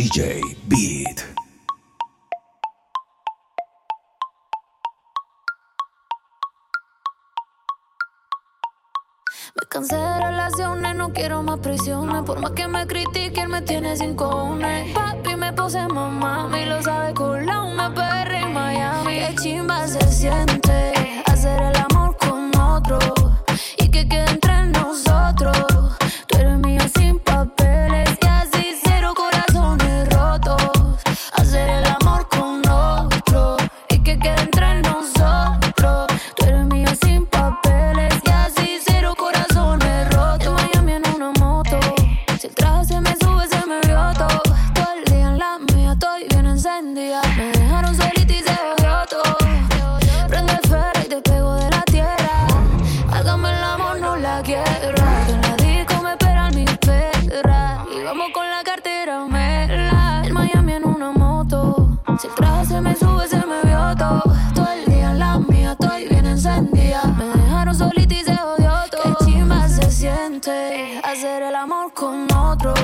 DJ Beat. Me cansé de relaciones, no quiero más prisiones. Por más que me critiquen, me tiene sin cojones. Papi, me puse mamá, me lo sabe colado, me perre en Miami. Qué chimba se siente hacer el amor con otro y que quede entre hacer el amor con otro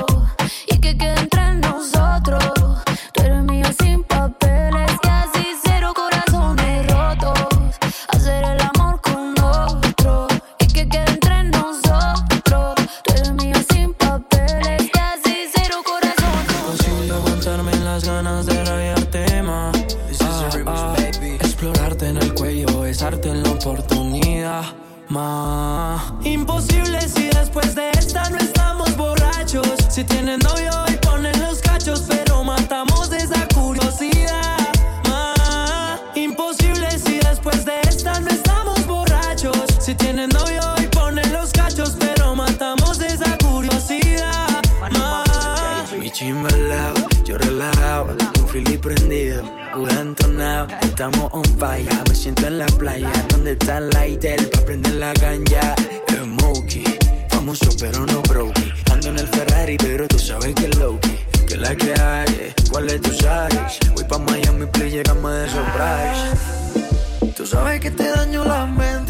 y que quede entre nosotros. falla. Me siento en la playa, donde está el lighter para prender la ganja. Smokey, famoso pero no broke. Ando en el Ferrari, pero tú sabes que es low -key. Que la que hay, cuál es tu size. Voy pa' Miami, please, llegamos de surprise. Tú sabes que te daño la mente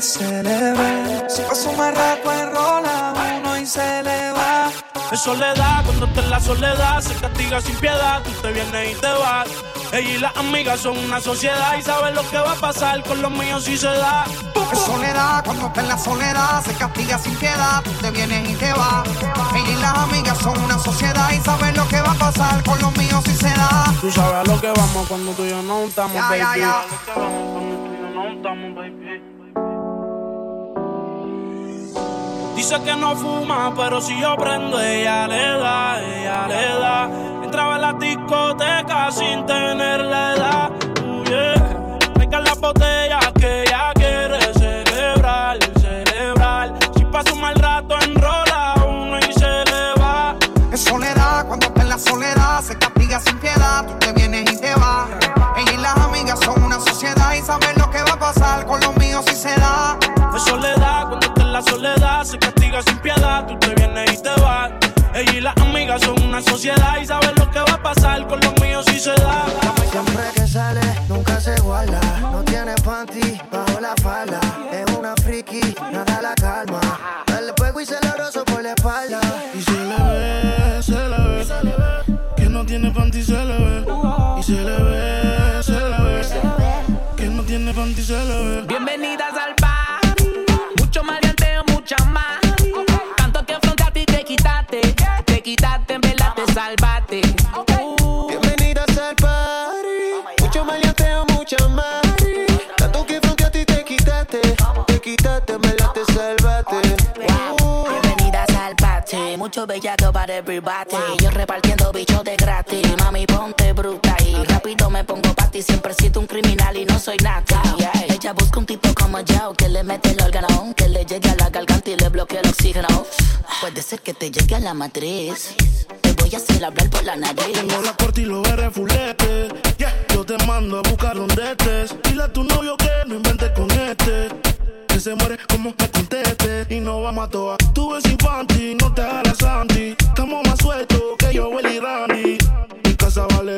celebrar, celebrar. Si paso más rato enrola uno y se le va. Es soledad, cuando estás en la soledad, se castiga sin piedad, tú te vienes y te vas. Ella y las amigas son una sociedad y saben lo que va a pasar con los míos si se da. Es soledad, cuando estás en la soledad, se castiga sin piedad, tú te vienes y te vas. Ella y las amigas son una sociedad y saben lo que va a pasar con los míos si se da. Tú sabes a lo que vamos cuando tú y yo no estamos, ya, baby. Ya, ya. Cuando tú y yo no estamos, baby. Dice que no fuma, pero si yo prendo, ella le da, ella le da. Entraba en la discoteca sin tener la edad. Uh, yeah. las botellas que ella quiere celebrar, celebrar. Si pasa un mal rato, enrola uno y se le va. Es soledad, cuando está en la soledad, se castiga sin piedad. Tú te vienes y te vas. Ella y las amigas son una sociedad y saben lo que va a pasar con los míos si se da. Es soledad, cuando soledad, se castiga sin piedad. Tú te vienes y te vas. Ella y las amigas son una sociedad y saben lo que va a pasar con los míos si se da. Siempre que sale, nunca se guarda. No tiene panty mucho bellaco para everybody. Yo repartiendo bichos de gratis. Mami, ponte bruta y rápido me pongo pa' ti. Siempre siento un criminal y no soy nada. Yeah. Ella busca un tipo como yo que le mete el órgano, que le llegue a la garganta y le bloquee el oxígeno. Puede ser que te llegue a la matriz. Te voy a hacer hablar por la nariz. Tengo la corte y los R fulete. Yeah. Yo te mando a buscar donde estés. Dile a tu novio que no invente con este. Que se muere como me conteste. Y no vamos a toa. Tú ves infantil, no te hagas Santi. Estamos más sueltos que yo, Willy Randy. Mi casa vale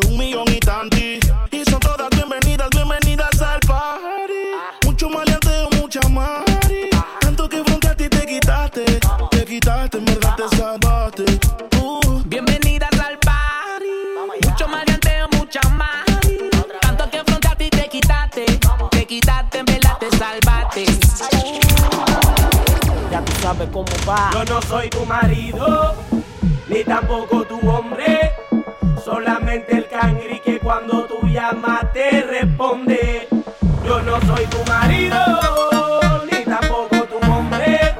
Va. Yo no soy tu marido, ni tampoco tu hombre. Solamente el cangri que cuando tú llamas te responde. Yo no soy tu marido, ni tampoco tu hombre.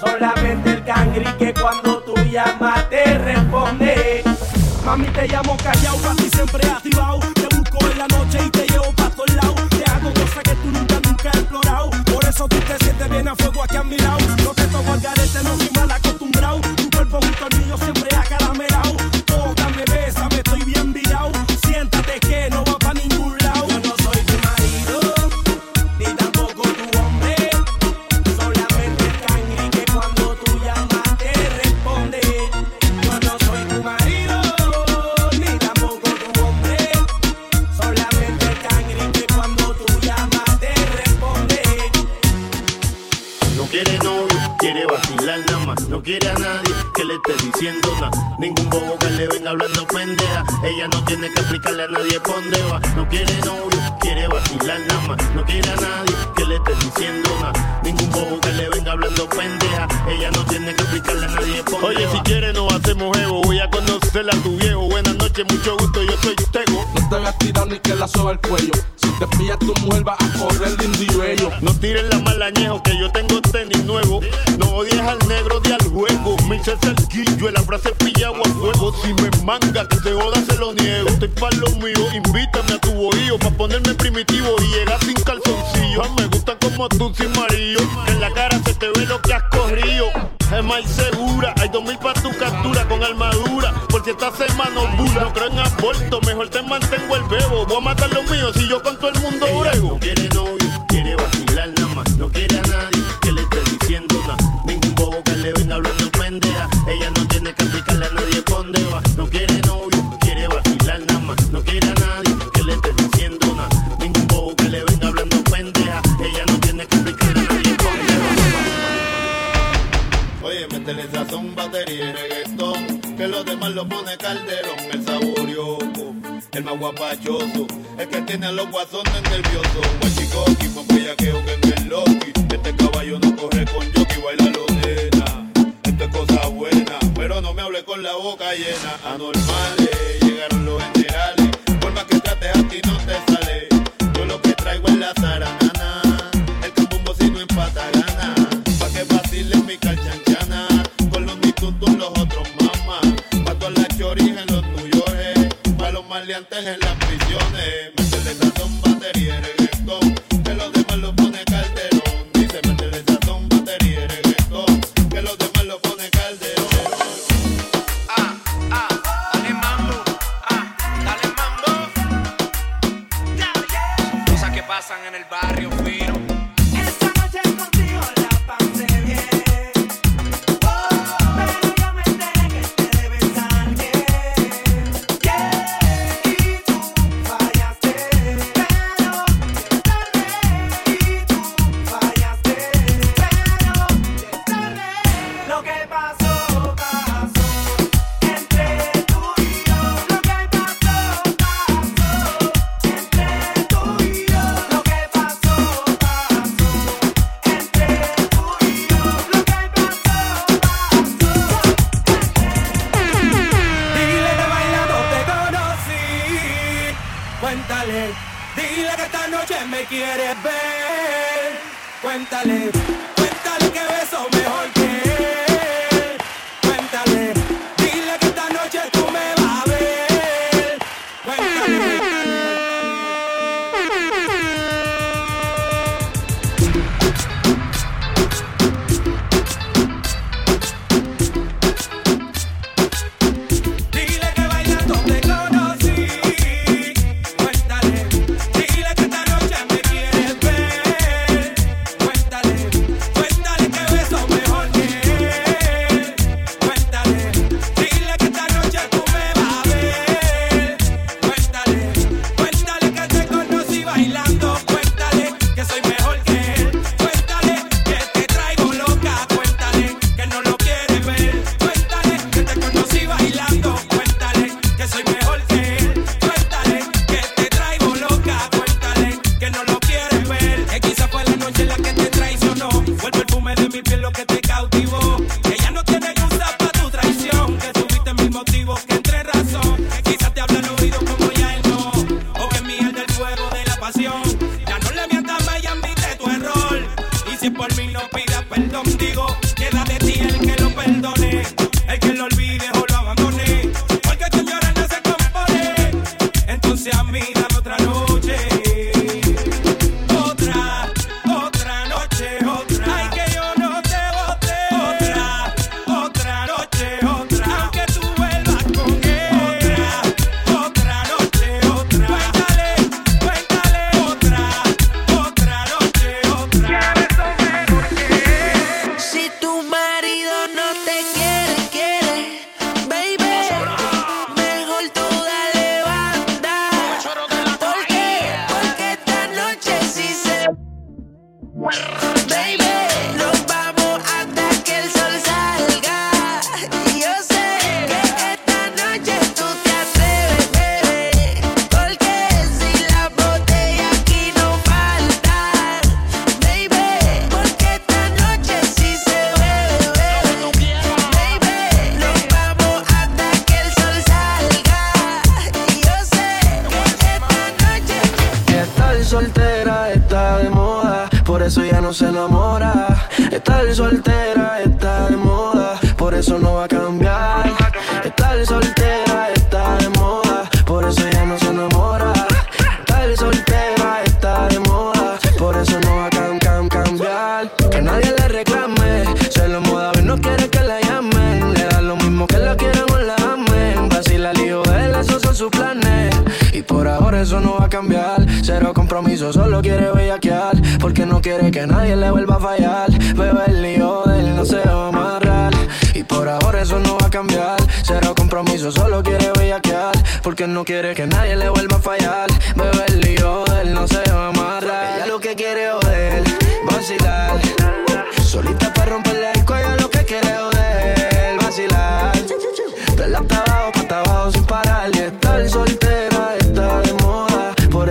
Solamente el cangri que cuando tú llamas te responde. Mami, te llamo callao, casi siempre activado. Te busco en la noche y te llevo pa' todos lados. Te hago cosas que tú nunca, nunca has explorado. Por eso tú te sientes bien a fuego aquí a mi lado. No tiene que explicarle a nadie por dónde va. No quiere novio, quiere vacilar nada más. No quiere a nadie que le esté diciendo nada. Ningún bobo que le venga hablando pendeja. Ella no tiene que explicarle a nadie por dónde Oye, si quiere nos hacemos ego. Voy a conocerla a tu viejo. Buenas noches, mucho gusto, yo soy Tego. No te hagas tirar ni que la soba el cuello. Si te pilla tu mujer va a correr de indio ello. No tires la malañejo que yo tengo tenis nuevo. No odies al negro de al juego. Me hice cerquillo, en la frase pilla Si me manga que se joda se lo niego. Estoy pa' lo mío, invítame a tu bohío. Pa' ponerme primitivo y llegar sin calzoncillo. Me gustan como tú sin. Que en la cara se te ve lo que has corrido. Es más segura, hay dos mil pa' tu captura con armadura. Por si estás en mano. No creo en aborto, mejor te mantengo el bebo. Voy a matar los míos si yo con todo el was on pasan en el barrio. compromiso, solo quiere bellaquear. Porque no quiere que nadie le vuelva a fallar. Bebe el lío de él, no se va a amarrar. Y por ahora eso no va a cambiar. Cero compromiso, solo quiere bellaquear. Porque no quiere que nadie le vuelva a fallar. Bebe el lío de él, no se va a amarrar. Ella lo que quiere es joder, vacilar. Solita para romperle el cuello, lo que quiere es joder, vacilar. De la hasta pa' hasta sin parar y estar soltero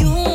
you.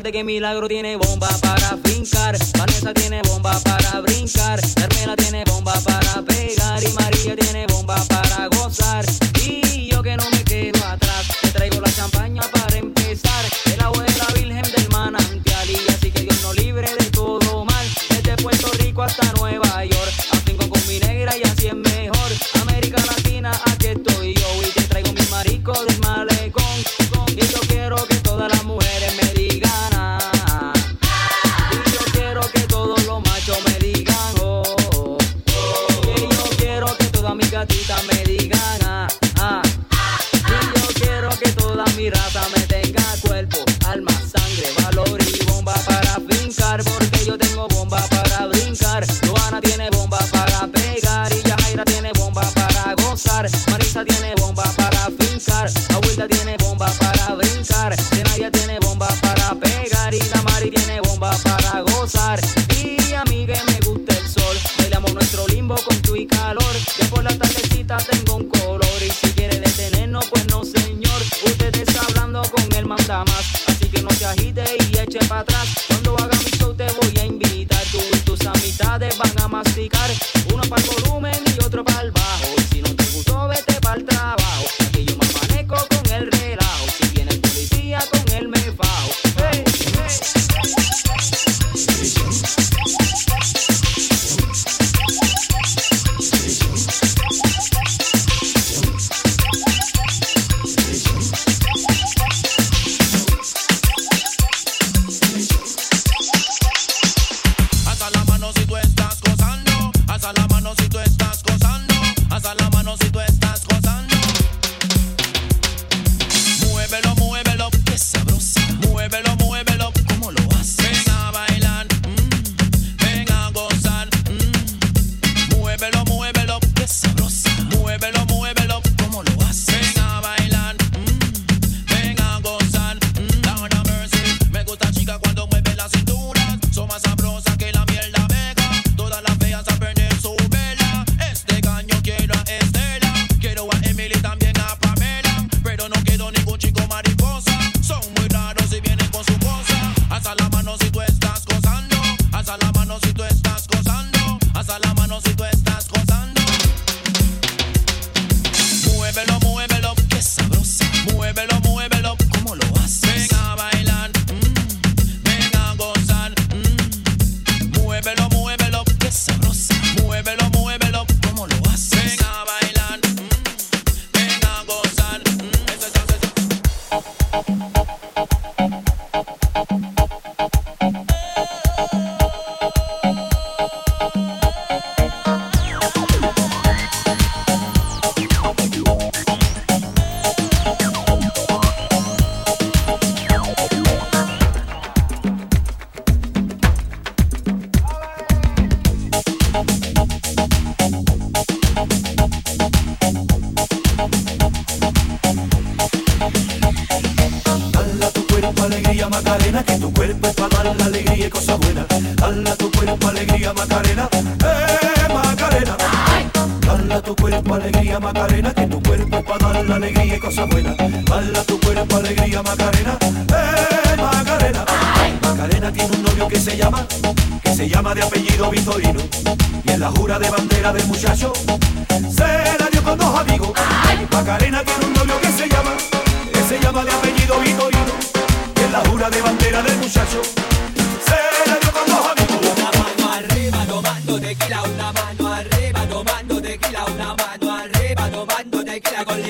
contarte que Milagro tiene bomba para a ti también.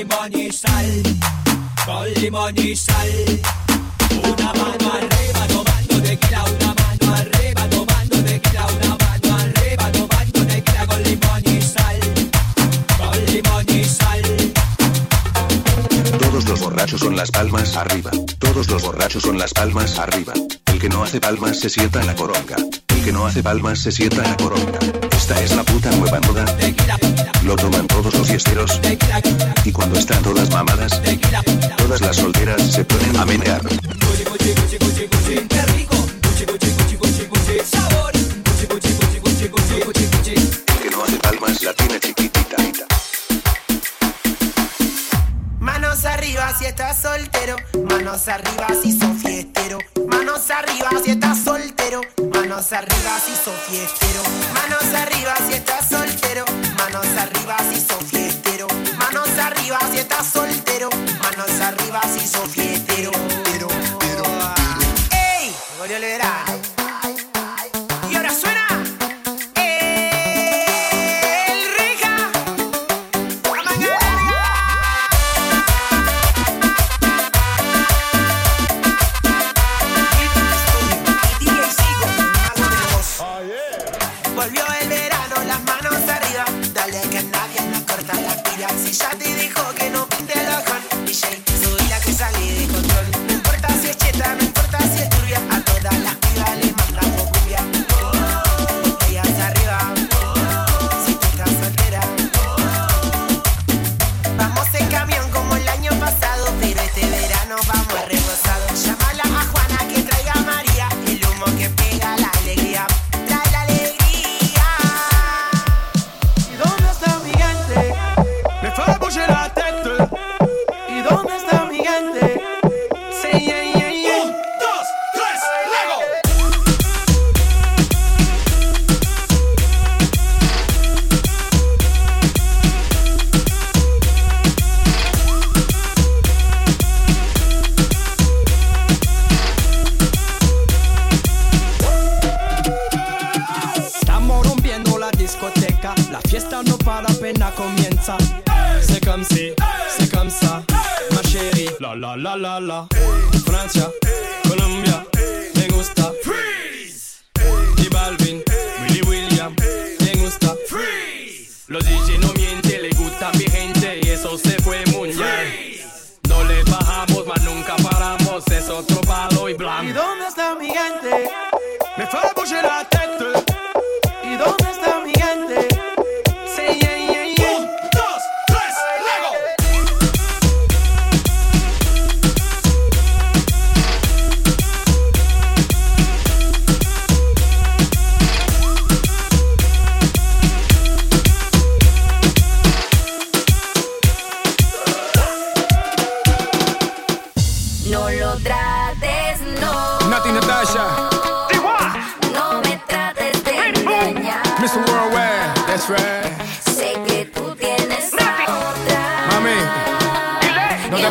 limón y sal, con limón y sal. Una mano arriba tomando de tequila, una mano arriba tomando de tequila, una mano arriba tomando de tequila con limón y sal, con limón y sal. Todos los borrachos con las palmas arriba, todos los borrachos con las palmas arriba. El que no hace palmas se sienta en la coronga el que no hace palmas se sienta la corona. Esta es la puta nueva moda. Lo toman todos los fiesteros. Y cuando están todas mamadas, todas las solteras se ponen a menear. El que no hace palmas la tiene chiquitita. Manos arriba si estás soltero, manos arriba si sos fiestero. Manos arriba si estás soltero. Manos arriba si sos fiestero. Manos arriba si estás soltero. Manos arriba si sos fiestero. Manos arriba si estás soltero. Manos arriba si sos fiestero. Pero, pero, ¡Ey! Volvió. c'est comme ça, ma chérie. La la la la la, Francia, Colombia.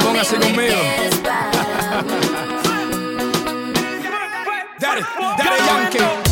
Póngase conmigo. Dale, dale, Yankee.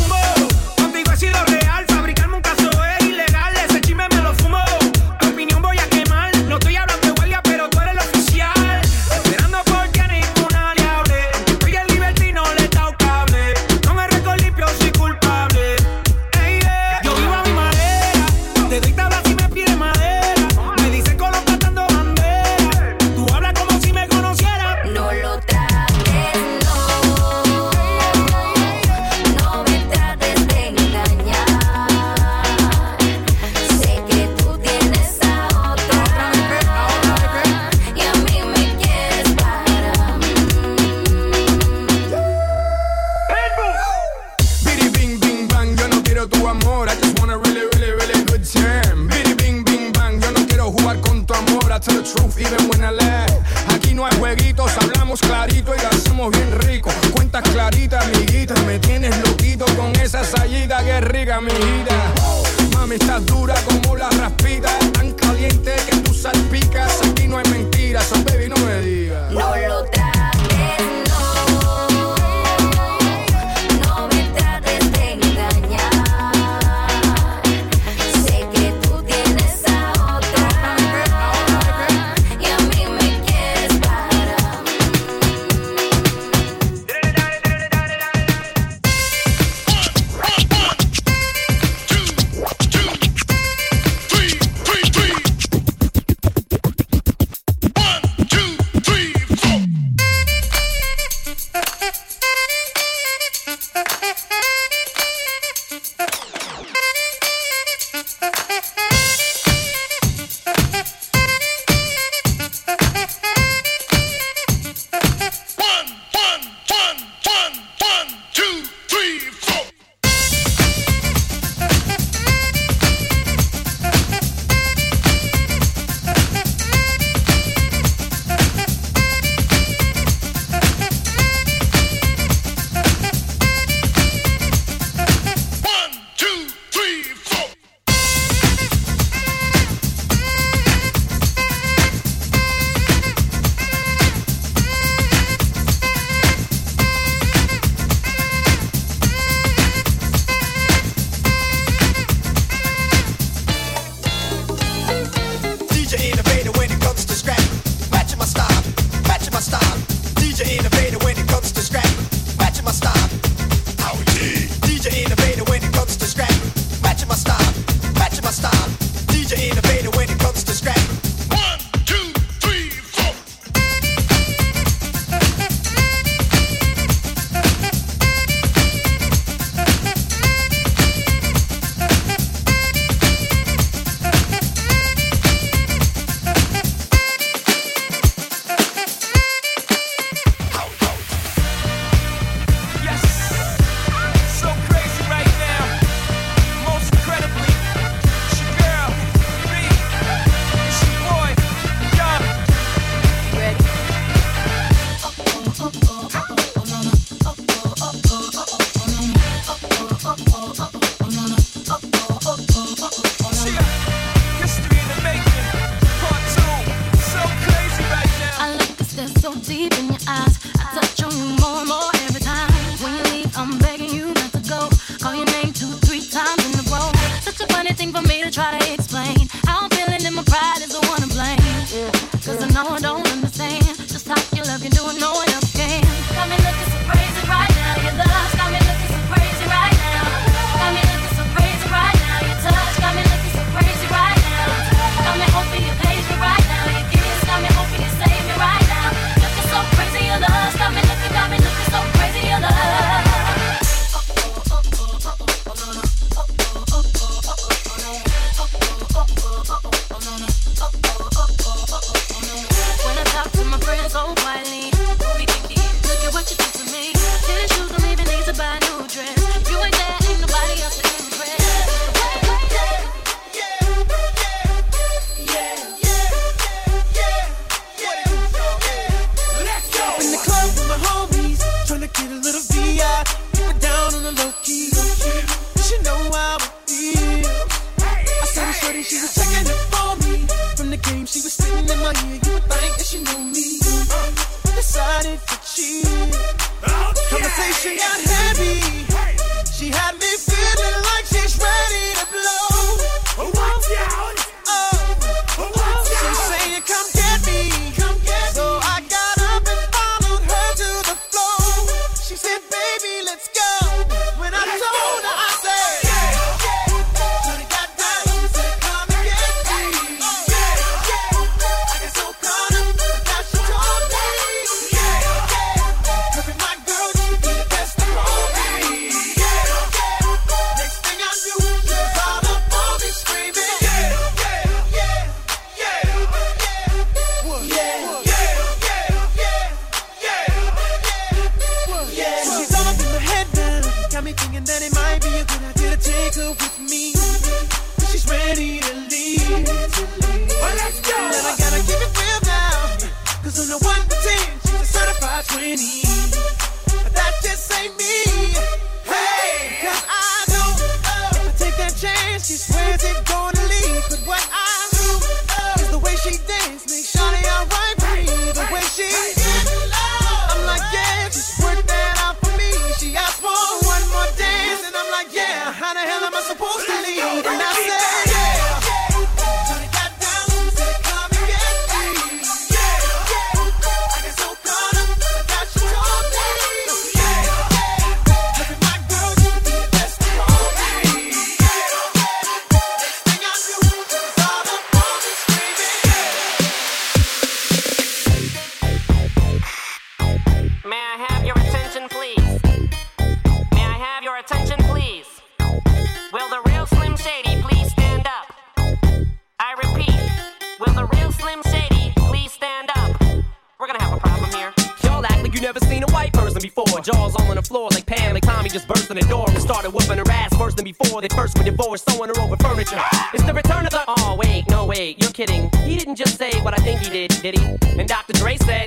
And ass worse than before. They first were divorced, throwing her over furniture. It's the return of the. Oh wait, no wait, you're kidding. He didn't just say what I think he did, did he? And Dr. Dre said.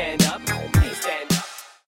stand up.